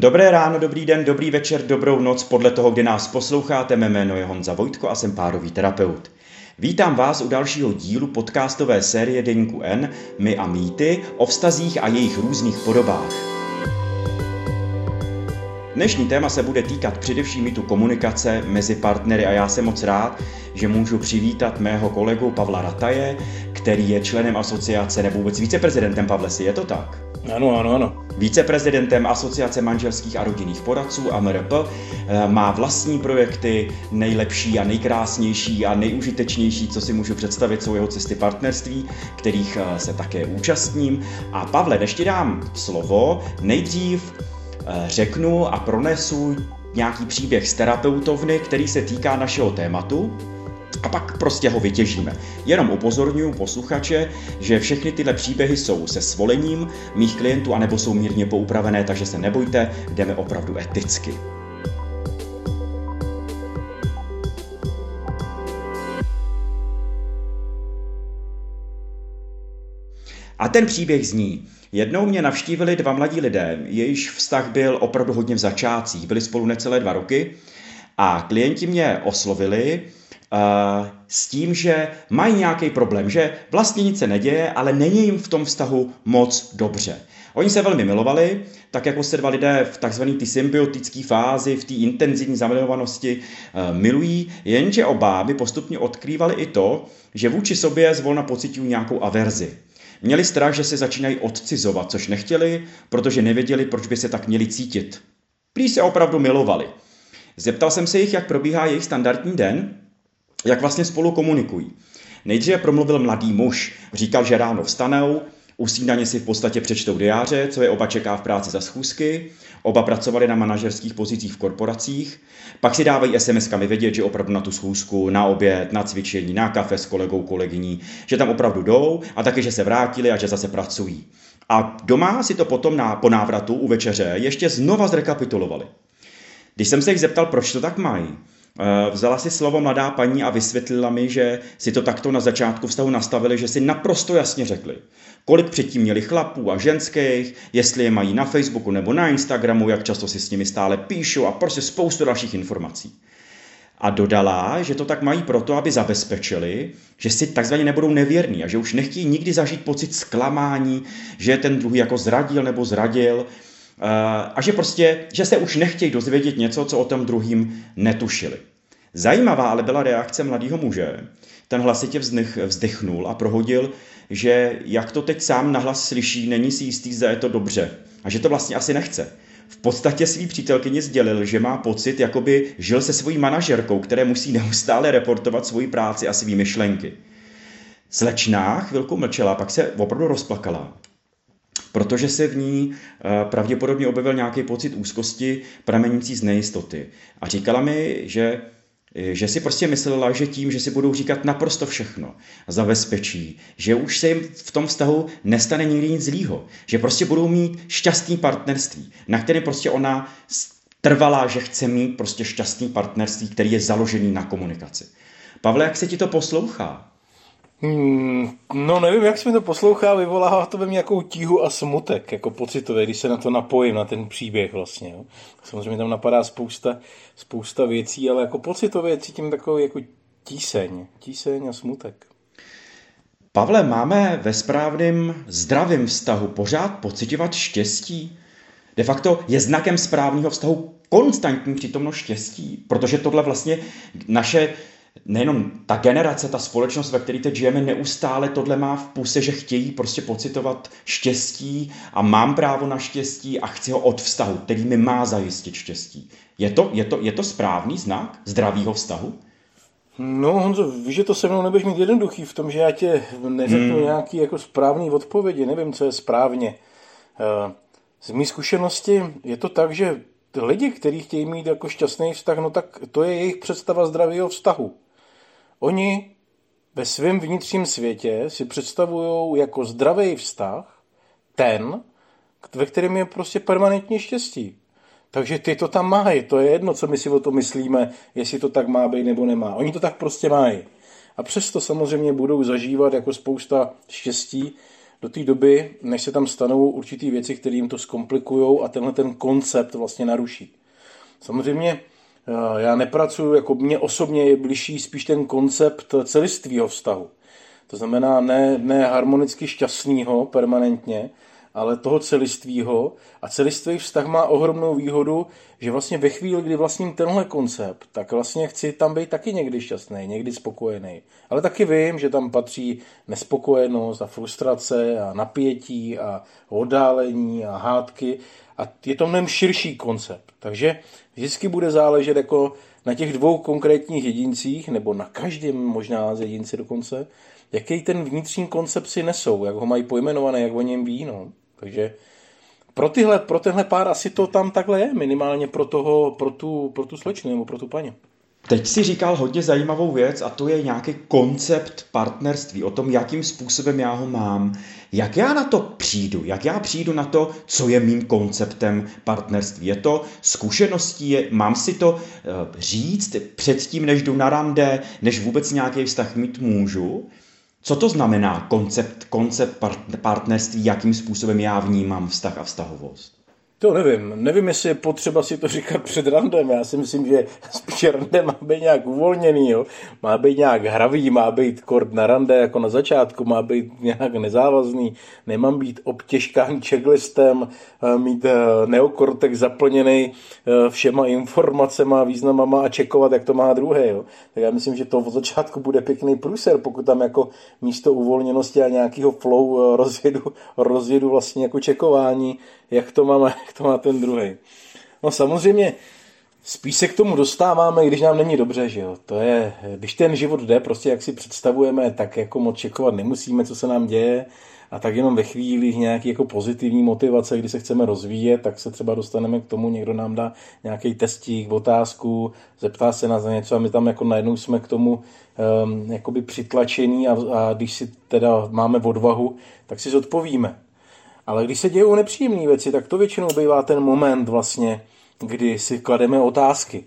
Dobré ráno, dobrý den, dobrý večer, dobrou noc, podle toho, kdy nás posloucháte. Mé jméno je Honza Vojtko a jsem párový terapeut. Vítám vás u dalšího dílu podcastové série Deníku N, My a mýty, o vztazích a jejich různých podobách. Dnešní téma se bude týkat především mýtu komunikace mezi partnery a já jsem moc rád, že můžu přivítat mého kolegu Pavla Rataje, který je členem asociace nebo vůbec viceprezidentem Pavlesi, je to tak? Ano, ano, ano. Víceprezidentem Asociace manželských a rodinných poradců AMRP eh, má vlastní projekty, nejlepší a nejkrásnější a nejužitečnější, co si můžu představit, jsou jeho cesty partnerství, kterých eh, se také účastním. A Pavle, než ti dám slovo, nejdřív eh, řeknu a pronesu nějaký příběh z terapeutovny, který se týká našeho tématu a pak prostě ho vytěžíme. Jenom upozorňuji posluchače, že všechny tyhle příběhy jsou se svolením mých klientů anebo jsou mírně poupravené, takže se nebojte, jdeme opravdu eticky. A ten příběh zní, jednou mě navštívili dva mladí lidé, jejichž vztah byl opravdu hodně v začátcích, byli spolu necelé dva roky a klienti mě oslovili, s tím, že mají nějaký problém, že vlastně nic se neděje, ale není jim v tom vztahu moc dobře. Oni se velmi milovali, tak jako se dva lidé v takzvané ty symbiotické fázi, v té intenzivní zamilovanosti eh, milují, jenže oba by postupně odkrývali i to, že vůči sobě zvolna pocitují nějakou averzi. Měli strach, že se začínají odcizovat, což nechtěli, protože nevěděli, proč by se tak měli cítit. Prý se opravdu milovali. Zeptal jsem se jich, jak probíhá jejich standardní den jak vlastně spolu komunikují. Nejdříve promluvil mladý muž, říkal, že ráno vstanou, u snídaně si v podstatě přečtou diáře, co je oba čeká v práci za schůzky, oba pracovali na manažerských pozicích v korporacích, pak si dávají SMS-kami vědět, že opravdu na tu schůzku, na oběd, na cvičení, na kafe s kolegou, kolegyní, že tam opravdu jdou a taky, že se vrátili a že zase pracují. A doma si to potom na, po návratu u večeře ještě znova zrekapitulovali. Když jsem se jich zeptal, proč to tak mají, vzala si slovo mladá paní a vysvětlila mi, že si to takto na začátku vztahu nastavili, že si naprosto jasně řekli, kolik předtím měli chlapů a ženských, jestli je mají na Facebooku nebo na Instagramu, jak často si s nimi stále píšou a prostě spoustu dalších informací. A dodala, že to tak mají proto, aby zabezpečili, že si takzvaně nebudou nevěrní a že už nechtějí nikdy zažít pocit zklamání, že ten druhý jako zradil nebo zradil, Eh, a že prostě, že se už nechtějí dozvědět něco, co o tom druhým netušili. Zajímavá ale byla reakce mladého muže. Ten hlasitě vzdych, vzdychnul a prohodil, že jak to teď sám nahlas slyší, není si jistý, zda je to dobře a že to vlastně asi nechce. V podstatě svý přítelkyni sdělil, že má pocit, jako by žil se svojí manažerkou, které musí neustále reportovat svoji práci a svý myšlenky. Slečná chvilku mlčela, pak se opravdu rozplakala protože se v ní eh, pravděpodobně objevil nějaký pocit úzkosti pramenící z nejistoty. A říkala mi, že eh, že si prostě myslela, že tím, že si budou říkat naprosto všechno, zabezpečí, že už se jim v tom vztahu nestane nikdy nic zlýho, že prostě budou mít šťastný partnerství, na kterém prostě ona trvala, že chce mít prostě šťastný partnerství, který je založený na komunikaci. Pavle, jak se ti to poslouchá? Hmm, no nevím, jak se mi to poslouchá, vyvolává to ve mně nějakou tíhu a smutek, jako pocitově, když se na to napojím, na ten příběh vlastně. Jo. Samozřejmě tam napadá spousta, spousta věcí, ale jako pocitově cítím takový jako tíseň, tíseň a smutek. Pavle, máme ve správném zdravém vztahu pořád pocitovat štěstí? De facto je znakem správného vztahu konstantní přítomnost štěstí, protože tohle vlastně naše nejenom ta generace, ta společnost, ve které teď žijeme, neustále tohle má v puse, že chtějí prostě pocitovat štěstí a mám právo na štěstí a chci ho od vztahu, který mi má zajistit štěstí. Je to, je to, je to správný znak zdravého vztahu? No Honzo, víš, že to se mnou nebudeš mít jednoduchý v tom, že já tě neřeknu hmm. nějaký jako správný odpovědi, nevím, co je správně. Eh, z mý zkušenosti je to tak, že lidi, kteří chtějí mít jako šťastný vztah, no tak to je jejich představa zdravého vztahu. Oni ve svém vnitřním světě si představují jako zdravý vztah ten, ve kterém je prostě permanentní štěstí. Takže ty to tam mají, to je jedno, co my si o to myslíme, jestli to tak má být nebo nemá. Oni to tak prostě mají. A přesto samozřejmě budou zažívat jako spousta štěstí do té doby, než se tam stanou určitý věci, které jim to zkomplikují a tenhle ten koncept vlastně naruší. Samozřejmě já nepracuju, jako mně osobně je blížší spíš ten koncept celistvého vztahu. To znamená ne, ne harmonicky šťastného permanentně, ale toho celistvého. A celistvý vztah má ohromnou výhodu, že vlastně ve chvíli, kdy vlastním tenhle koncept, tak vlastně chci tam být taky někdy šťastný, někdy spokojený. Ale taky vím, že tam patří nespokojenost a frustrace a napětí a oddálení a hádky. A je to mnohem širší koncept. Takže vždycky bude záležet jako na těch dvou konkrétních jedincích, nebo na každém možná z jedinci dokonce, jaký ten vnitřní koncept si nesou, jak ho mají pojmenované, jak o něm ví. No. Takže pro, tyhle, pro tenhle pár asi to tam takhle je, minimálně pro, toho, pro, tu, pro tu slečnu nebo pro tu paní. Teď si říkal hodně zajímavou věc a to je nějaký koncept partnerství, o tom, jakým způsobem já ho mám. Jak já na to přijdu? Jak já přijdu na to, co je mým konceptem partnerství? Je to zkušeností? Je, mám si to uh, říct předtím, než jdu na rande, než vůbec nějaký vztah mít můžu? Co to znamená koncept, koncept partnerství, jakým způsobem já vnímám vztah a vztahovost? To nevím. Nevím, jestli je potřeba si to říkat před randem. Já si myslím, že spíše rande má být nějak uvolněný, jo? má být nějak hravý, má být kord na rande jako na začátku, má být nějak nezávazný. Nemám být obtěžkán checklistem, eh, mít eh, neokortek zaplněný eh, všema informacema, významama a čekovat, jak to má druhý. Jo? Tak já myslím, že to od začátku bude pěkný průser, pokud tam jako místo uvolněnosti a nějakého flow rozjedu, rozjedu vlastně jako čekování, jak to mám jak to má ten druhý. No samozřejmě, spíš se k tomu dostáváme, když nám není dobře, že jo. To je, když ten život jde, prostě jak si představujeme, tak jako moc čekovat nemusíme, co se nám děje, a tak jenom ve chvíli nějaký jako pozitivní motivace, kdy se chceme rozvíjet, tak se třeba dostaneme k tomu, někdo nám dá nějaký testík, otázku, zeptá se nás na něco a my tam jako najednou jsme k tomu um, jakoby přitlačení a, a když si teda máme odvahu, tak si zodpovíme. Ale když se dějou nepříjemné věci, tak to většinou bývá ten moment vlastně, kdy si klademe otázky.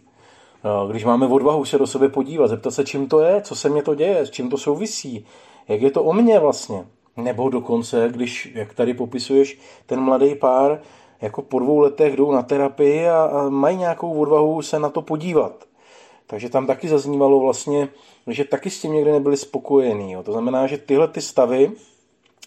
Když máme odvahu se do sebe podívat, zeptat se, čím to je, co se mě to děje, s čím to souvisí, jak je to o mně vlastně. Nebo dokonce, když, jak tady popisuješ, ten mladý pár jako po dvou letech jdou na terapii a, a mají nějakou odvahu se na to podívat. Takže tam taky zaznívalo vlastně, že taky s tím někde nebyli spokojení. Jo. To znamená, že tyhle ty stavy,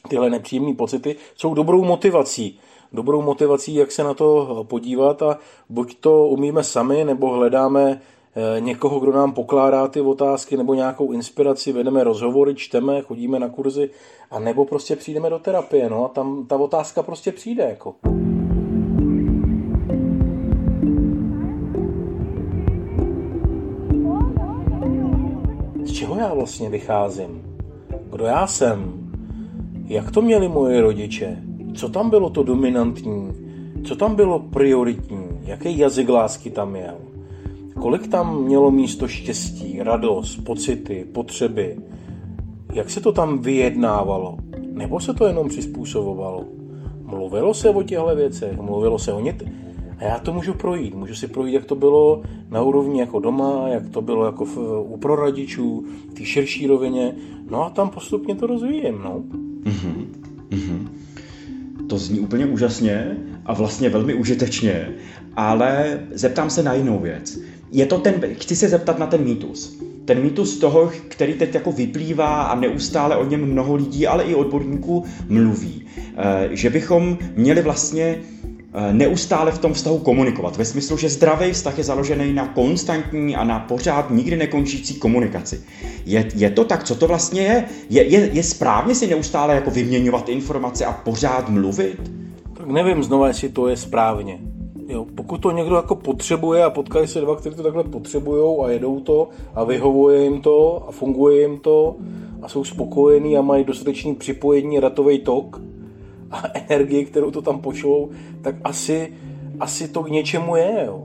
tyhle nepříjemné pocity jsou dobrou motivací. Dobrou motivací, jak se na to podívat a buď to umíme sami, nebo hledáme eh, někoho, kdo nám pokládá ty otázky, nebo nějakou inspiraci, vedeme rozhovory, čteme, chodíme na kurzy, a nebo prostě přijdeme do terapie, no a tam ta otázka prostě přijde, jako. Z čeho já vlastně vycházím? Kdo já jsem? Jak to měli moje rodiče? Co tam bylo to dominantní? Co tam bylo prioritní? Jaký jazyk lásky tam měl? Kolik tam mělo místo štěstí, radost, pocity, potřeby? Jak se to tam vyjednávalo? Nebo se to jenom přizpůsobovalo? Mluvilo se o těchto věcech, mluvilo se o ně. A já to můžu projít. Můžu si projít, jak to bylo na úrovni jako doma, jak to bylo jako v, u proradičů, v té širší rovině. No a tam postupně to rozvíjem. No. Mm-hmm. Mm-hmm. To zní úplně úžasně a vlastně velmi užitečně, ale zeptám se na jinou věc. Je to ten, chci se zeptat na ten mýtus. Ten mýtus toho, který teď jako vyplývá a neustále o něm mnoho lidí, ale i odborníků mluví, eh, že bychom měli vlastně neustále v tom vztahu komunikovat. Ve smyslu, že zdravý vztah je založený na konstantní a na pořád nikdy nekončící komunikaci. Je, je to tak? Co to vlastně je? Je, je? je správně si neustále jako vyměňovat informace a pořád mluvit? Tak nevím znova, jestli to je správně. Jo, pokud to někdo jako potřebuje a potkají se dva, kteří to takhle potřebují a jedou to a vyhovuje jim to a funguje jim to a jsou spokojení a mají dostatečný připojení datový tok, a energii, kterou to tam pošlou, tak asi, asi to k něčemu je. Jo.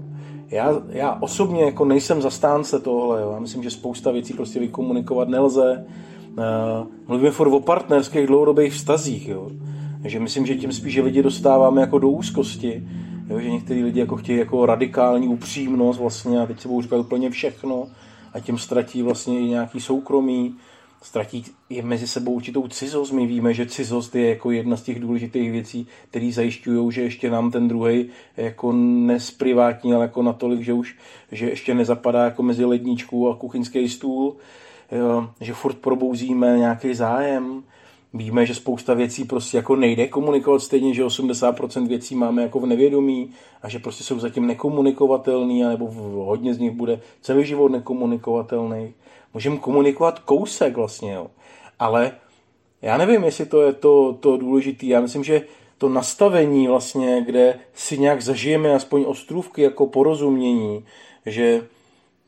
Já, já osobně jako nejsem zastánce tohle. Jo. Já myslím, že spousta věcí prostě vykomunikovat nelze. Uh, mluvíme furt o partnerských dlouhodobých vztazích. Jo. Takže myslím, že tím spíše lidi dostáváme jako do úzkosti. Jo, že někteří lidi jako chtějí jako radikální upřímnost vlastně a teď se budou říkat úplně všechno a tím ztratí vlastně i nějaký soukromí. Ztratí je mezi sebou určitou cizost. My víme, že cizost je jako jedna z těch důležitých věcí, které zajišťují, že ještě nám ten druhý jako nesprivátní, ale jako natolik, že už že ještě nezapadá jako mezi ledničku a kuchyňský stůl, že furt probouzíme nějaký zájem, Víme, že spousta věcí prostě jako nejde komunikovat stejně, že 80% věcí máme jako v nevědomí a že prostě jsou zatím nekomunikovatelný, nebo hodně z nich bude celý život nekomunikovatelný. Můžeme komunikovat kousek vlastně, jo. Ale já nevím, jestli to je to, to důležité. Já myslím, že to nastavení vlastně, kde si nějak zažijeme aspoň ostrůvky jako porozumění, že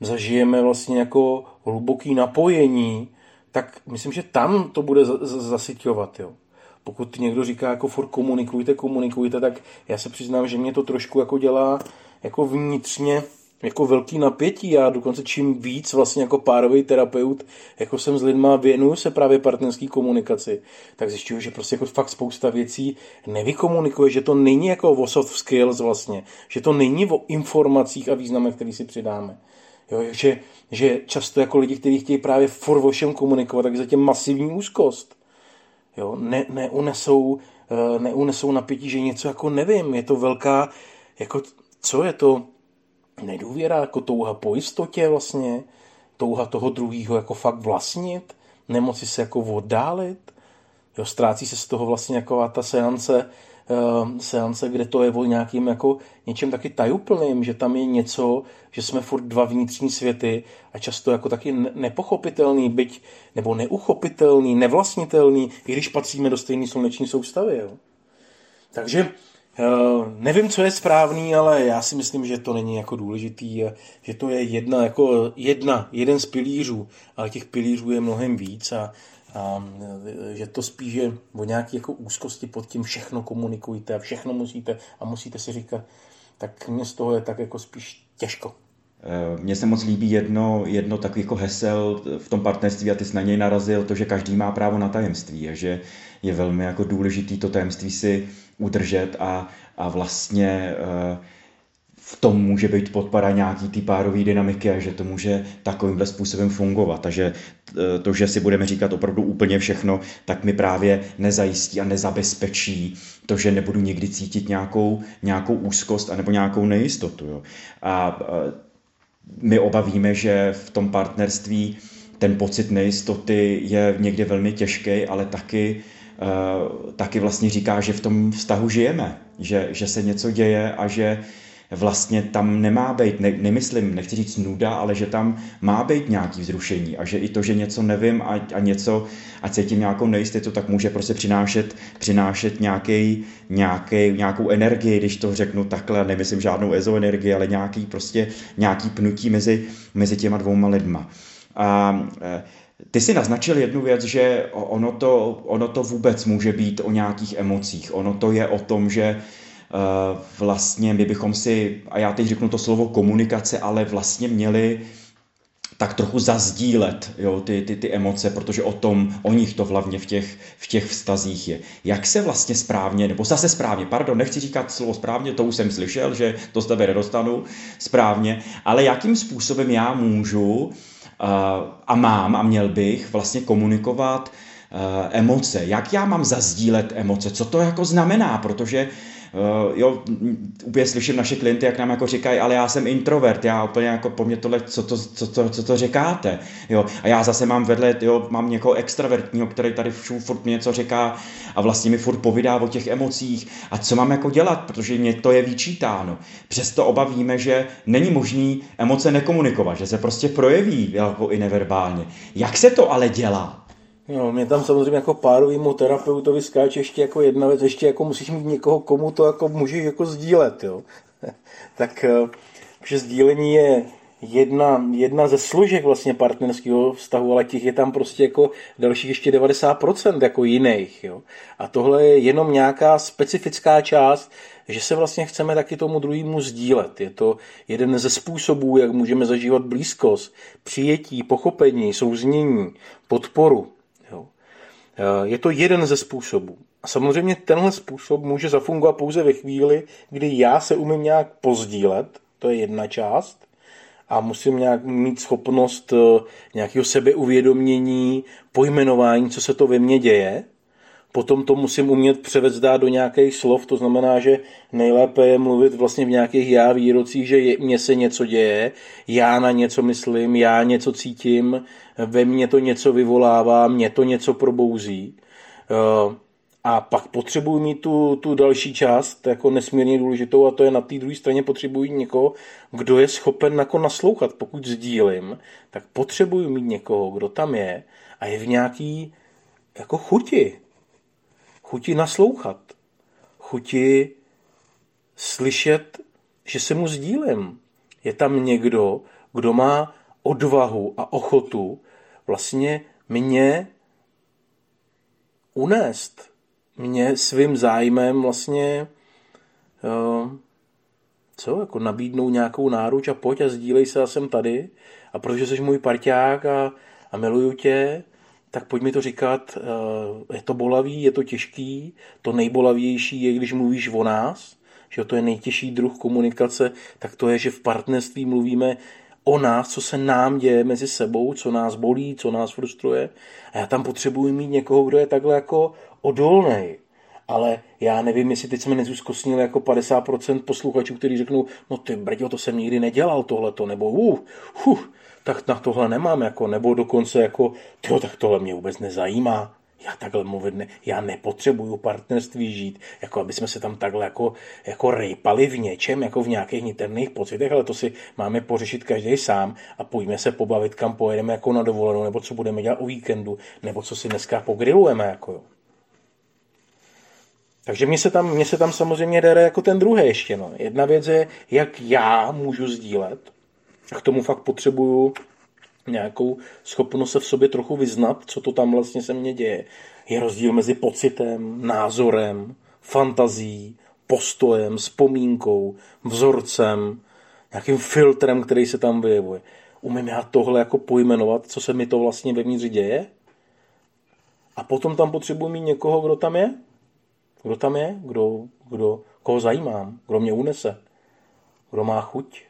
zažijeme vlastně jako hluboký napojení, tak myslím, že tam to bude zasyťovat. Jo. Pokud někdo říká, jako furt komunikujte, komunikujte, tak já se přiznám, že mě to trošku jako dělá jako vnitřně jako velký napětí. Já dokonce čím víc vlastně jako párový terapeut, jako jsem s lidma věnuju se právě partnerské komunikaci, tak zjišťuju, že prostě jako fakt spousta věcí nevykomunikuje, že to není jako o soft skills vlastně, že to není o informacích a významech, který si přidáme. Jo, že, že často jako lidi, kteří chtějí právě for o všem komunikovat, tak zatím masivní úzkost. Jo, ne, neunesou, eh, neunesou napětí, že něco jako nevím. Je to velká, jako co je to nedůvěra, jako touha po jistotě vlastně, touha toho druhého jako fakt vlastnit, nemoci se jako oddálit, jo, ztrácí se z toho vlastně jako ta seance uh, seance, kde to je o nějakým jako něčem taky tajuplným, že tam je něco, že jsme furt dva vnitřní světy a často jako taky nepochopitelný, byť, nebo neuchopitelný, nevlastnitelný, i když patříme do stejné sluneční soustavy. Jo. Takže nevím, co je správný, ale já si myslím, že to není jako důležitý, že to je jedna, jako jedna, jeden z pilířů, ale těch pilířů je mnohem víc a a že to spíš je o nějaké jako úzkosti pod tím všechno komunikujte a všechno musíte a musíte si říkat, tak mě z toho je tak jako spíš těžko. Eh, mně se moc líbí jedno, jedno takový jako hesel v tom partnerství a ty jsi na něj narazil, to, že každý má právo na tajemství a že je velmi jako důležitý to tajemství si udržet a, a vlastně uh, v tom může být podpora nějaký ty párové dynamiky a že to může takovýmhle způsobem fungovat. Takže e, to, že si budeme říkat opravdu úplně všechno, tak mi právě nezajistí a nezabezpečí to, že nebudu nikdy cítit nějakou, nějakou úzkost anebo nějakou nejistotu. Jo. A e, my obavíme, že v tom partnerství ten pocit nejistoty je někde velmi těžký, ale taky, e, taky vlastně říká, že v tom vztahu žijeme, že, že se něco děje a že vlastně tam nemá být, ne, nemyslím, nechci říct nuda, ale že tam má být nějaký vzrušení a že i to, že něco nevím a, a něco a cítím nějakou nejistotu, tak může prostě přinášet, přinášet nějaký, nějaký, nějakou energii, když to řeknu takhle, nemyslím žádnou ezoenergii, ale nějaký prostě nějaký pnutí mezi, mezi těma dvouma lidma. A e, ty si naznačil jednu věc, že ono to, ono to vůbec může být o nějakých emocích. Ono to je o tom, že Eh, vlastně my bychom si, a já teď řeknu to slovo komunikace, ale vlastně měli tak trochu zazdílet jo, ty, ty, ty emoce, protože o tom, o nich to hlavně v těch, v těch vztazích je. Jak se vlastně správně, nebo zase správně, pardon, nechci říkat slovo správně, to už jsem slyšel, že to z tebe nedostanu správně, ale jakým způsobem já můžu uh, a mám a měl bych vlastně komunikovat uh, emoce, jak já mám zazdílet emoce, co to jako znamená, protože Uh, jo, úplně slyším naše klienty, jak nám jako říkají, ale já jsem introvert, já úplně jako po mně tohle, co to, co to, co to říkáte, jo, a já zase mám vedle, jo, mám někoho extravertního, který tady furt něco říká a vlastně mi furt povídá o těch emocích a co mám jako dělat, protože mě to je vyčítáno. Přesto obavíme, že není možný emoce nekomunikovat, že se prostě projeví jako i neverbálně. Jak se to ale dělá? No, mě tam samozřejmě jako párovýmu terapeutovi skáče ještě jako jedna věc, ještě jako musíš mít někoho, komu to jako můžeš jako sdílet, jo. tak, eh, že sdílení je jedna, jedna ze služek vlastně partnerského vztahu, ale těch je tam prostě jako dalších ještě 90% jako jiných, jo. A tohle je jenom nějaká specifická část, že se vlastně chceme taky tomu druhému sdílet. Je to jeden ze způsobů, jak můžeme zažívat blízkost, přijetí, pochopení, souznění, podporu. Eh, je to jeden ze způsobů. A samozřejmě tenhle způsob může zafungovat pouze ve chvíli, kdy já se umím nějak pozdílet, to je jedna část, a musím nějak mít schopnost eh, nějakého sebeuvědomění, pojmenování, co se to ve mně děje. Potom to musím umět převést dát do nějakých slov, to znamená, že nejlépe je mluvit vlastně v nějakých já výrocích, že je, mně se něco děje, já na něco myslím, já něco cítím, ve mně to něco vyvolává, mě to něco probouzí. Uh, a pak potřebuji mít tu, tu další část, jako nesmírně důležitou, a to je na té druhé straně potřebuji někoho, kdo je schopen jako naslouchat. Pokud sdílím, tak potřebuji mít někoho, kdo tam je a je v nějaký jako chuti. Chuti naslouchat. Chuti slyšet, že se mu sdílím. Je tam někdo, kdo má odvahu a ochotu vlastně mě unést mě svým zájmem vlastně uh, co, jako nabídnou nějakou náruč a pojď a sdílej se a jsem tady a protože jsi můj parťák a, a miluju tě, tak pojď mi to říkat, uh, je to bolavý, je to těžký, to nejbolavější je, když mluvíš o nás, že to je nejtěžší druh komunikace, tak to je, že v partnerství mluvíme o nás, co se nám děje mezi sebou, co nás bolí, co nás frustruje. A já tam potřebuji mít někoho, kdo je takhle jako odolný. Ale já nevím, jestli teď jsme nezúskostnili jako 50% posluchačů, kteří řeknou, no ty brďo, to jsem nikdy nedělal tohleto, nebo uh, uh, tak na tohle nemám, jako, nebo dokonce jako, tyjo, tak tohle mě vůbec nezajímá. Já takhle mluvit ne, já nepotřebuju partnerství žít, jako aby jsme se tam takhle jako, jako rejpali v něčem, jako v nějakých niterných pocitech, ale to si máme pořešit každý sám a pojďme se pobavit, kam pojedeme jako na dovolenou, nebo co budeme dělat o víkendu, nebo co si dneska pogrilujeme, jako jo. Takže mě se tam, mě se tam samozřejmě dere jako ten druhý ještě. No. Jedna věc je, jak já můžu sdílet. A k tomu fakt potřebuju nějakou schopnost se v sobě trochu vyznat, co to tam vlastně se mně děje. Je rozdíl mezi pocitem, názorem, fantazí, postojem, vzpomínkou, vzorcem, nějakým filtrem, který se tam vyjevuje. Umím já tohle jako pojmenovat, co se mi to vlastně vevnitř děje? A potom tam potřebuji mít někoho, kdo tam je, kdo tam je? Kdo, kdo, koho zajímám? Kdo mě unese? Kdo má chuť?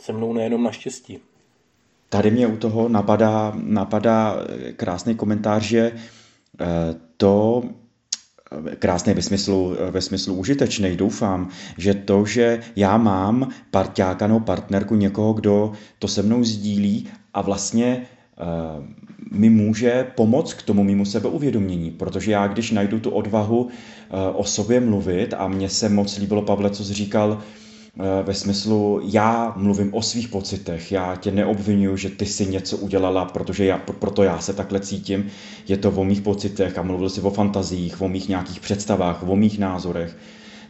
Se mnou nejenom na štěstí. Tady mě u toho napadá, napadá krásný komentář, že eh, to eh, krásný ve smyslu, ve smyslu užitečný, doufám, že to, že já mám parťáka nebo partnerku, někoho, kdo to se mnou sdílí a vlastně Eh, mi může pomoct k tomu mimo sebeuvědomění, protože já, když najdu tu odvahu eh, o sobě mluvit a mně se moc líbilo, Pavle, co jsi říkal, eh, ve smyslu, já mluvím o svých pocitech, já tě neobvinuju, že ty si něco udělala, protože já, proto já se takhle cítím, je to o mých pocitech a mluvil si o fantazích, o mých nějakých představách, o mých názorech,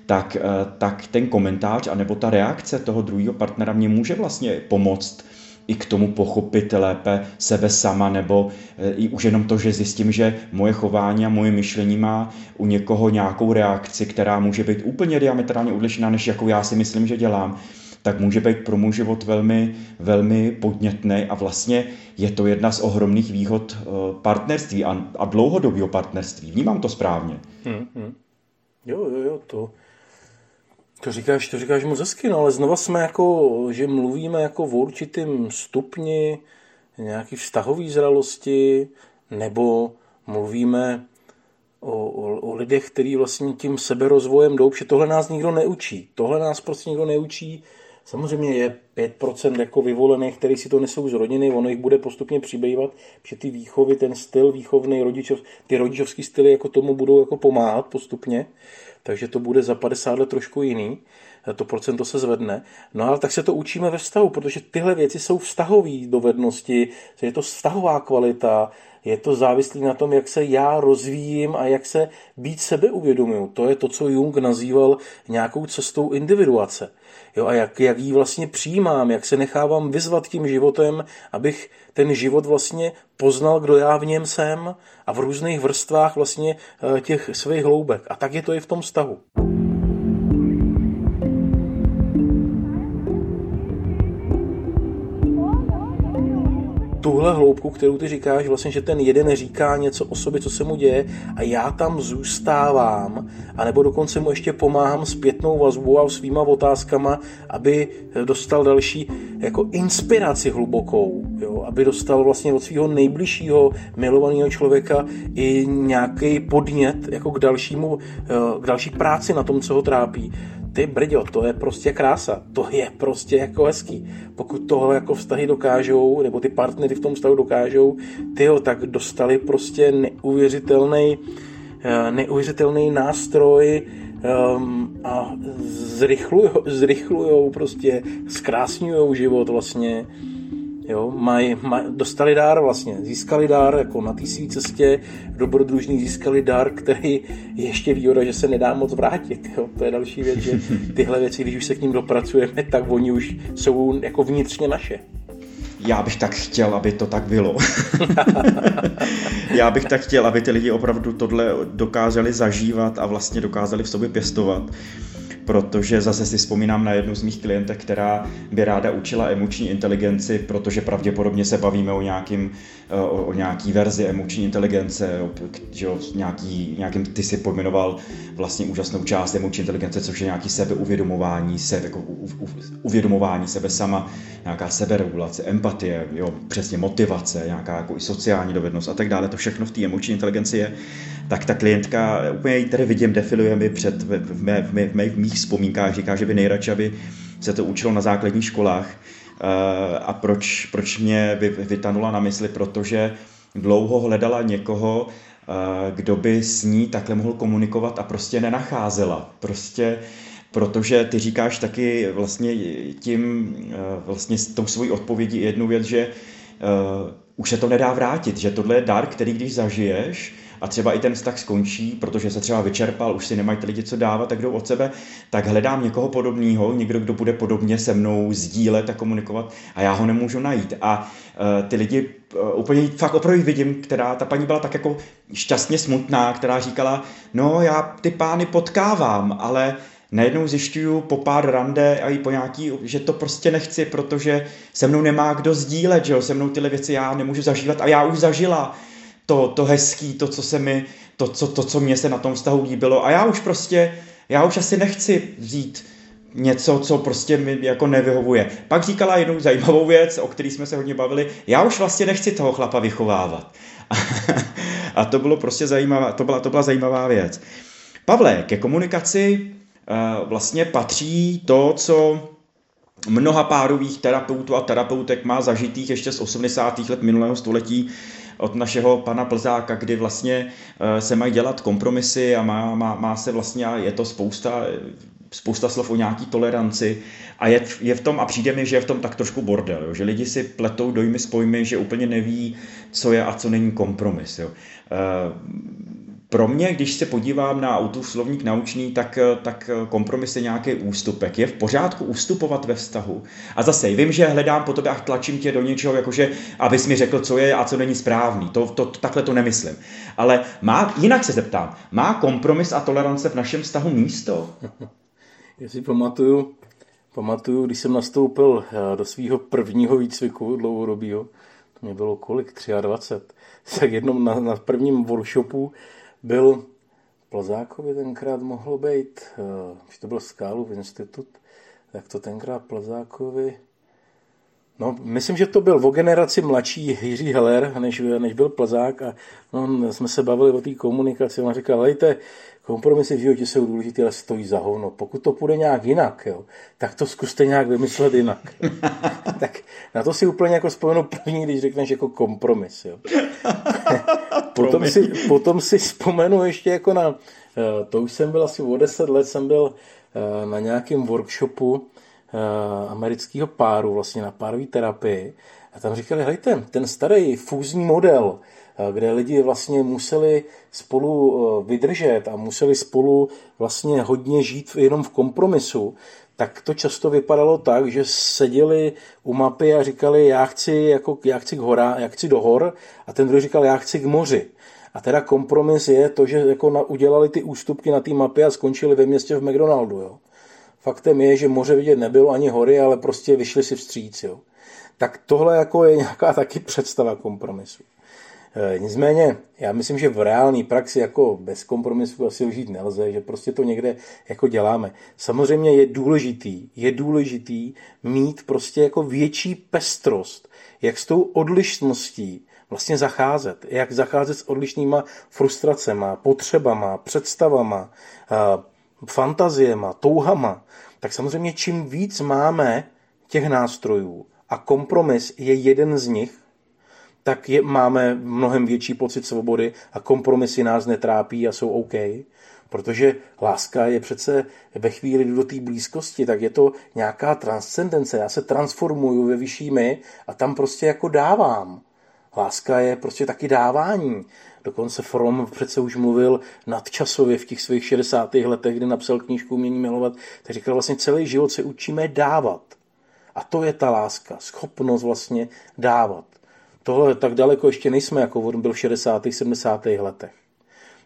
tak, tak ten komentář anebo ta reakce toho druhého partnera mě může vlastně pomoct i k tomu pochopit lépe sebe sama, nebo e, i už jenom to, že zjistím, že moje chování a moje myšlení má u někoho nějakou reakci, která může být úplně diametrálně odlišná, než jakou já si myslím, že dělám, tak může být pro můj život velmi, velmi podnětný a vlastně je to jedna z ohromných výhod e, partnerství a, a dlouhodobého partnerství. Vnímám to správně. Hmm, hmm. Jo, jo, jo, to, to říkáš, to říkáš moc hezky, no ale znova jsme jako, že mluvíme jako v určitým stupni nějaký vztahový zralosti, nebo mluvíme o, o, o lidech, kteří vlastně tím seberozvojem jdou, že tohle nás nikdo neučí. Tohle nás prostě nikdo neučí. Samozřejmě je 5% jako vyvolených, který si to nesou z rodiny, ono jich bude postupně přibývat, že ty výchovy, ten styl výchovný, rodičov, ty rodičovský styly jako tomu budou jako pomáhat postupně takže to bude za 50 let trošku jiný, to procento se zvedne. No ale tak se to učíme ve vztahu, protože tyhle věci jsou vztahové dovednosti, je to vztahová kvalita, je to závislý na tom, jak se já rozvíjím a jak se být sebe uvědomuju. To je to, co Jung nazýval nějakou cestou individuace. Jo, a jak, jak ji vlastně přijímám, jak se nechávám vyzvat tím životem, abych ten život vlastně poznal, kdo já v něm jsem a v různých vrstvách vlastně eh, těch svých hloubek. A tak je to i v tom vztahu. Tuhle hloubku, kterou ty říkáš, vlastně, že ten jeden říká něco o sobě, co se mu děje a já tam zůstávám, anebo dokonce mu ještě pomáhám zpětnou vazbou a svýma otázkama, aby dostal další jako inspiraci hlubokou, jo? aby dostal vlastně od svého nejbližšího milovaného člověka i nějaký podnět jako k dalšímu, eh, k další práci na tom, co ho trápí ty brďo, to je prostě krása, to je prostě jako hezký. Pokud tohle jako vztahy dokážou, nebo ty partnery v tom vztahu dokážou, ty tak dostali prostě neuvěřitelný, eh, neuvěřitelný nástroj um, a zrychlujou, zrychlujou prostě, zkrásňujou život vlastně Jo, maj, maj, dostali dár vlastně, získali dár jako na té své cestě, dobrodružný získali dár, který je ještě výhoda, že se nedá moc vrátit. Jo. To je další věc, že tyhle věci, když už se k ním dopracujeme, tak oni už jsou jako vnitřně naše. Já bych tak chtěl, aby to tak bylo. Já bych tak chtěl, aby ty lidi opravdu tohle dokázali zažívat a vlastně dokázali v sobě pěstovat protože zase si vzpomínám na jednu z mých klientek, která by ráda učila emoční inteligenci, protože pravděpodobně se bavíme o, nějakým, o, o nějaký verzi emoční inteligence, o, že o nějaký, nějakým, ty si pojmenoval vlastně úžasnou část emoční inteligence, což je nějaký sebeuvědomování, se, jako uvědomování sebe sama, nějaká seberegulace, empatie, jo, přesně motivace, nějaká jako i sociální dovednost a tak dále, to všechno v té emoční inteligenci je, tak ta klientka, úplně ji tady vidím, defiluje mi před, v, mé, v, mé, v, mé, mých vzpomínkách, říká, že by nejradši, aby se to učilo na základních školách. Eh, a proč, proč mě vytanula na mysli? Protože dlouho hledala někoho, eh, kdo by s ní takhle mohl komunikovat a prostě nenacházela. Prostě protože ty říkáš taky vlastně tím, eh, vlastně s tou svojí odpovědí jednu věc, že už se to nedá vrátit, že tohle je dar, který když zažiješ, a třeba i ten vztah skončí, protože se třeba vyčerpal, už si nemají ty lidi co dávat, tak jdou od sebe, tak hledám někoho podobného, někdo, kdo bude podobně se mnou sdílet a komunikovat a já ho nemůžu najít. A uh, ty lidi uh, úplně fakt opravdu vidím, která, ta paní byla tak jako šťastně smutná, která říkala, no já ty pány potkávám, ale najednou zjišťuju po pár rande a i po nějaký, že to prostě nechci, protože se mnou nemá kdo sdílet, že jo, se mnou tyhle věci já nemůžu zažívat a já už zažila to, to hezký, to, co se mi, to, co, to, co mě se na tom vztahu líbilo. A já už prostě, já už asi nechci vzít něco, co prostě mi jako nevyhovuje. Pak říkala jednu zajímavou věc, o který jsme se hodně bavili, já už vlastně nechci toho chlapa vychovávat. a to bylo prostě zajímavá, to byla, to byla zajímavá věc. Pavle, ke komunikaci uh, vlastně patří to, co mnoha párových terapeutů a terapeutek má zažitých ještě z 80. let minulého století od našeho pana Plzáka, kdy vlastně eh, se mají dělat kompromisy a má, má, má se vlastně, a je to spousta spousta slov o nějaký toleranci a je, je v tom, a přijde mi, že je v tom tak trošku bordel, jo, že lidi si pletou dojmy s pojmy, že úplně neví, co je a co není kompromis. Jo. E, pro mě, když se podívám na autoslovník slovník naučný, tak, tak kompromis je nějaký ústupek. Je v pořádku ustupovat ve vztahu. A zase vím, že hledám po tobě a tlačím tě do něčeho, jakože abys mi řekl, co je a co není správný. To, to, takhle to nemyslím. Ale má, jinak se zeptám, má kompromis a tolerance v našem vztahu místo? Já si pamatuju, pamatuju, když jsem nastoupil eh, do svého prvního výcviku dlouhodobého, to mě bylo kolik, 23, tak jednom na, na prvním workshopu byl Plzákovi tenkrát mohlo být, když eh, to byl Skálův institut, tak to tenkrát Plzákovi, no myslím, že to byl o generaci mladší Jiří Heller, než, než byl Plzák a no, jsme se bavili o té komunikaci, on říkal, lejte, kompromisy v životě jsou důležité, ale stojí za hovno. Pokud to půjde nějak jinak, jo, tak to zkuste nějak vymyslet jinak. tak na to si úplně jako vzpomenu první, když řekneš jako kompromis. Jo. potom, si, potom si vzpomenu ještě jako na, eh, to už jsem byl asi o 10 let, jsem byl eh, na nějakém workshopu eh, amerického páru, vlastně na párové terapii. A tam říkali, hejte, ten starý fúzní model, kde lidi vlastně museli spolu vydržet a museli spolu vlastně hodně žít jenom v kompromisu, tak to často vypadalo tak, že seděli u mapy a říkali, já chci, jako, já chci k hora, já chci do hor, a ten druhý říkal, já chci k moři. A teda kompromis je to, že jako na, udělali ty ústupky na té mapě a skončili ve městě v McDonaldu. Jo. Faktem je, že moře vidět nebylo ani hory, ale prostě vyšli si vstříc. Jo. tak tohle jako je nějaká taky představa kompromisu. E, nicméně, já myslím, že v reálné praxi jako bez kompromisu asi žít nelze, že prostě to někde jako děláme. Samozřejmě je důležitý, je důležitý mít prostě jako větší pestrost, jak s tou odlišností vlastně zacházet, jak zacházet s odlišnýma frustracema, potřebama, představama, fantaziema, touhama, tak samozřejmě čím víc máme těch nástrojů a kompromis je jeden z nich, tak je, máme mnohem větší pocit svobody a kompromisy nás netrápí a jsou OK. Protože láska je přece ve chvíli do té blízkosti, tak je to nějaká transcendence. Já se transformuju ve vyšší my a tam prostě jako dávám. Láska je prostě taky dávání. Dokonce From přece už mluvil nadčasově v těch svých 60. letech, kdy napsal knížku Umění milovat, tak říkal vlastně celý život se učíme dávat. A to je ta láska, schopnost vlastně dávat. Tohle tak daleko ještě nejsme, jako on byl v 60. 70. letech.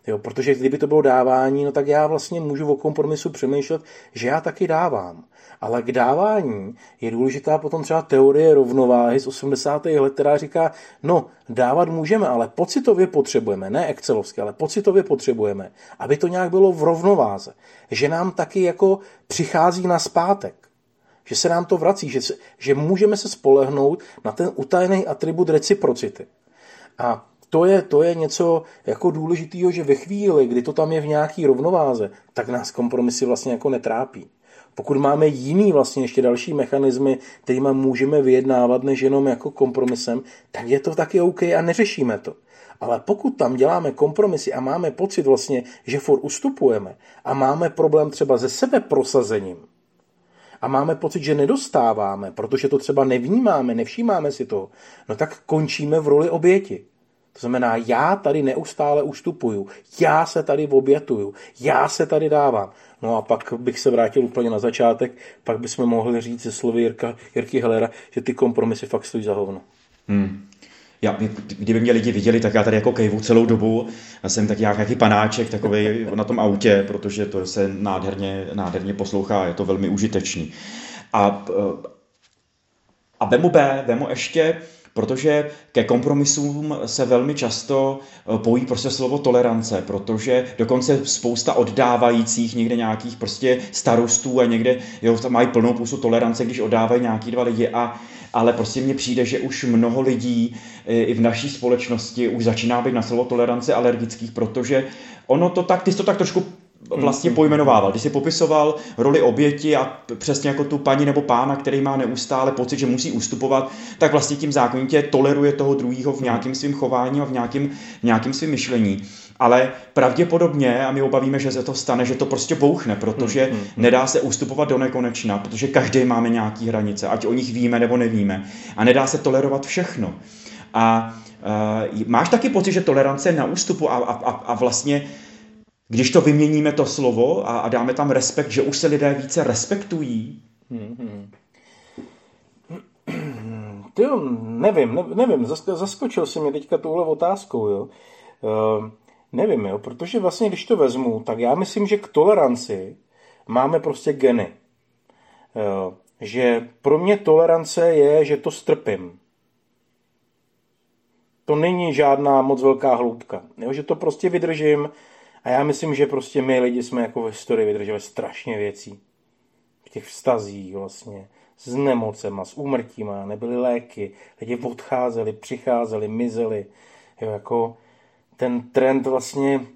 Jo, protože kdyby to bylo dávání, no tak já vlastně můžu o kompromisu přemýšlet, že já taky dávám. Ale k dávání je důležitá potom třeba teorie rovnováhy z 80. let, která říká, no dávat můžeme, ale pocitově potřebujeme, ne excelovsky, ale pocitově potřebujeme, aby to nějak bylo v rovnováze. Že nám taky jako přichází na zpátek. Že se nám to vrací, že, se, že můžeme se spolehnout na ten utajený atribut reciprocity. A to je, to je něco jako důležitého, že ve chvíli, kdy to tam je v nějaký rovnováze, tak nás kompromisy vlastně jako netrápí. Pokud máme jiný vlastně ještě další mechanismy, kterými můžeme vyjednávat než jenom jako kompromisem, tak je to taky OK a neřešíme to. Ale pokud tam děláme kompromisy a máme pocit vlastně, že for ustupujeme a máme problém třeba se sebe prosazením, a máme pocit, že nedostáváme, protože to třeba nevnímáme, nevšímáme si to, no tak končíme v roli oběti. To znamená, já tady neustále ustupuju, já se tady obětuju, já se tady dávám. No a pak bych se vrátil úplně na začátek, pak bychom mohli říct ze slovy Jirka, Jirky Helera, že ty kompromisy fakt stojí za hovno. Hmm. Já, kdyby mě lidi viděli, tak já tady jako kejvu celou dobu. Já jsem tak nějaký panáček takový na tom autě, protože to se nádherně, nádherně poslouchá, je to velmi užitečný. A, a vemu B, vemu ještě protože ke kompromisům se velmi často eh, pojí prostě slovo tolerance, protože dokonce spousta oddávajících někde nějakých prostě starostů a někde jo, tam mají plnou pusu tolerance, když oddávají nějaký dva lidi a ale prostě mně přijde, že už mnoho lidí eh, i v naší společnosti už začíná být na slovo tolerance alergických, protože ono to tak, ty jsi to tak trošku vlastně mm-hmm. pojmenovával. Když si popisoval roli oběti a přesně jako tu paní nebo pána, který má neustále pocit, že musí ustupovat, tak vlastně tím zákonitě toleruje toho druhého v nějakém svým chování a v nějakém, v nějakém svým myšlení. Ale pravděpodobně, a my obavíme, že se to stane, že to prostě bouchne, protože mm-hmm. nedá se ustupovat do nekonečna, protože každý máme nějaký hranice, ať o nich víme nebo nevíme. A nedá se tolerovat všechno. A uh, máš taky pocit, že tolerance na ústupu a, a, a vlastně když to vyměníme to slovo a, a dáme tam respekt, že už se lidé více respektují? Hmm. Ty jo, nevím, ne, nevím, zaskočil si mě teďka touhle otázkou, jo. Uh, nevím, jo, protože vlastně, když to vezmu, tak já myslím, že k toleranci máme prostě geny. Uh, že pro mě tolerance je, že to strpím. To není žádná moc velká hloubka. Jo, že to prostě vydržím, a já myslím, že prostě my lidi jsme jako v historii vydrželi strašně věcí. V těch vztazích vlastně. S nemocema, s úmrtíma, nebyly léky, lidi odcházeli, přicházeli, mizeli. Jo, jako ten trend vlastně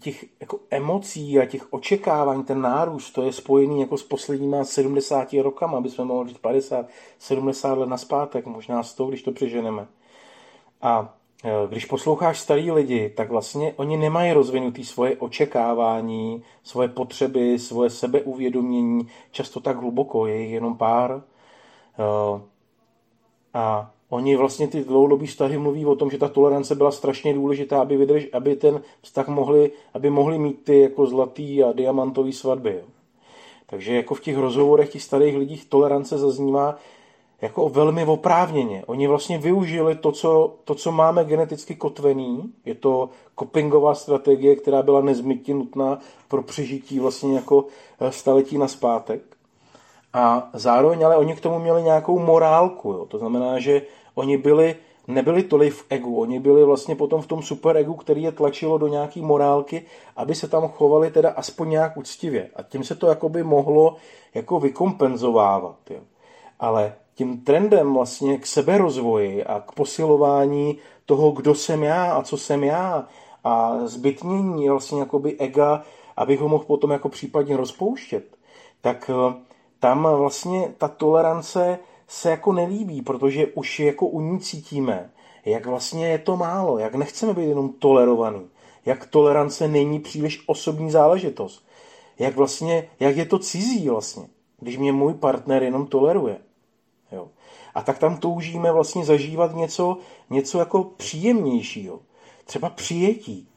těch jako emocí a těch očekávání, ten nárůst, to je spojený jako s posledníma 70 rokama, aby jsme mohli říct 50, 70 let naspátek, možná 100, když to přeženeme. A když posloucháš starý lidi, tak vlastně oni nemají rozvinutý svoje očekávání, svoje potřeby, svoje sebeuvědomění, často tak hluboko, je jich jenom pár. Eh, a oni vlastně ty dlouhodobí vztahy mluví o tom, že ta tolerance byla strašně důležitá, aby, vydrž, aby ten vztah mohli, aby mohli mít ty jako zlatý a diamantový svatby. Takže jako v těch rozhovorech těch starých lidí tolerance zaznívá, jako velmi oprávněně. Oni vlastně využili to co, to, co máme geneticky kotvený. Je to copingová strategie, která byla nezbytně nutná pro přežití vlastně jako eh, staletí na zpátek. A zároveň ale oni k tomu měli nějakou morálku. Jo. To znamená, že oni byli, nebyli tolik v egu, oni byli vlastně potom v tom super egu, který je tlačilo do nějaký morálky, aby se tam chovali teda aspoň nějak úctivě. A tím se to jakoby mohlo jako vykompenzovávat. Jo. Ale tím trendem vlastně k seberozvoji a k posilování toho, kdo jsem já a co jsem já a zbytnění vlastně jakoby ega, abych ho mohl potom jako případně rozpouštět, tak eh, tam vlastně ta tolerance se jako nelíbí, protože už jako u ní cítíme, jak vlastně je to málo, jak nechceme být jenom tolerovaný, jak tolerance není příliš osobní záležitost, jak vlastně, jak je to cizí vlastně, když mě můj partner jenom toleruje. A tak tam toužíme vlastně zažívat něco, něco jako příjemnějšího. Třeba přijetí.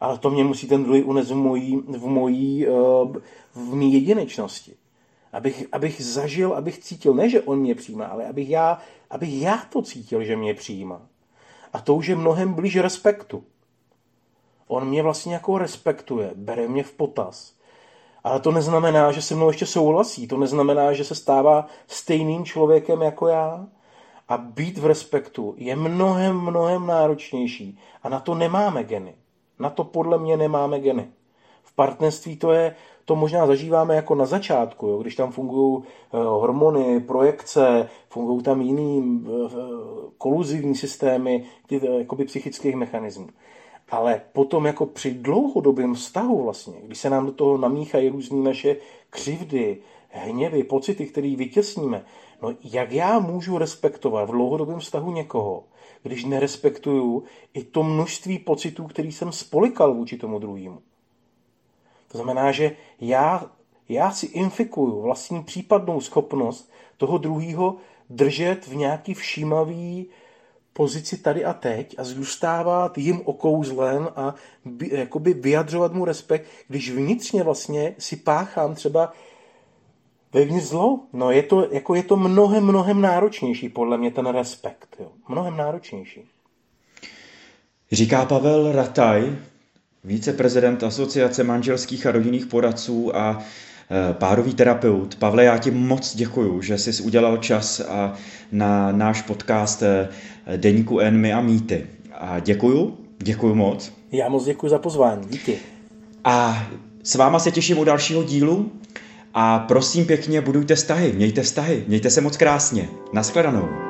Ale to mě musí ten druhý unést v mojí, v mojí, eh, v mý jedinečnosti. Abych, abych zažil, abych cítil, ne, že on mě přijímá, ale abych já, abych já to cítil, že mě přijímá. A to už je mnohem blíž respektu. On mě vlastně jako respektuje, bere mě v potaz. Ale to neznamená, že se mnou ještě souhlasí. To neznamená, že se stává stejným člověkem jako já. A být v respektu je mnohem, mnohem náročnější. A na to nemáme geny. Na to podle mě nemáme geny. V partnerství to je, to možná zažíváme jako na začátku, jo, když tam fungují eh, hormony, projekce, fungují tam jiný eh, koluzivní systémy eh, jakoby psychických mechanismů. Ale potom jako při dlouhodobém vztahu vlastně, když se nám do toho namíchají různé naše křivdy, hněvy, pocity, které vytěsníme, no jak já můžu respektovat v dlouhodobém vztahu někoho, když nerespektuju i to množství pocitů, který jsem spolikal vůči tomu druhému. To znamená, že já, já si infikuju vlastní případnou schopnost toho druhého držet v nějaký všímavý pozici tady a teď a zůstávat jim okouzlen a by, jakoby vyjadřovat mu respekt, když vnitřně vlastně si páchám třeba vevnitř zlo. No je to, jako je to mnohem, mnohem náročnější podle mě ten respekt. Jo. Mnohem náročnější. Říká Pavel Rataj, viceprezident Asociace manželských a rodinných poradců a párový terapeut. Pavle, já ti moc děkuju, že jsi udělal čas a na náš podcast e, Deníku Enmy a Mýty. A děkuju, děkuju moc. Já moc děkuji za pozvání, díky. A s váma se těším u dalšího dílu a prosím pěkně, budujte vztahy, mějte vztahy, mějte se moc krásně. Naschledanou.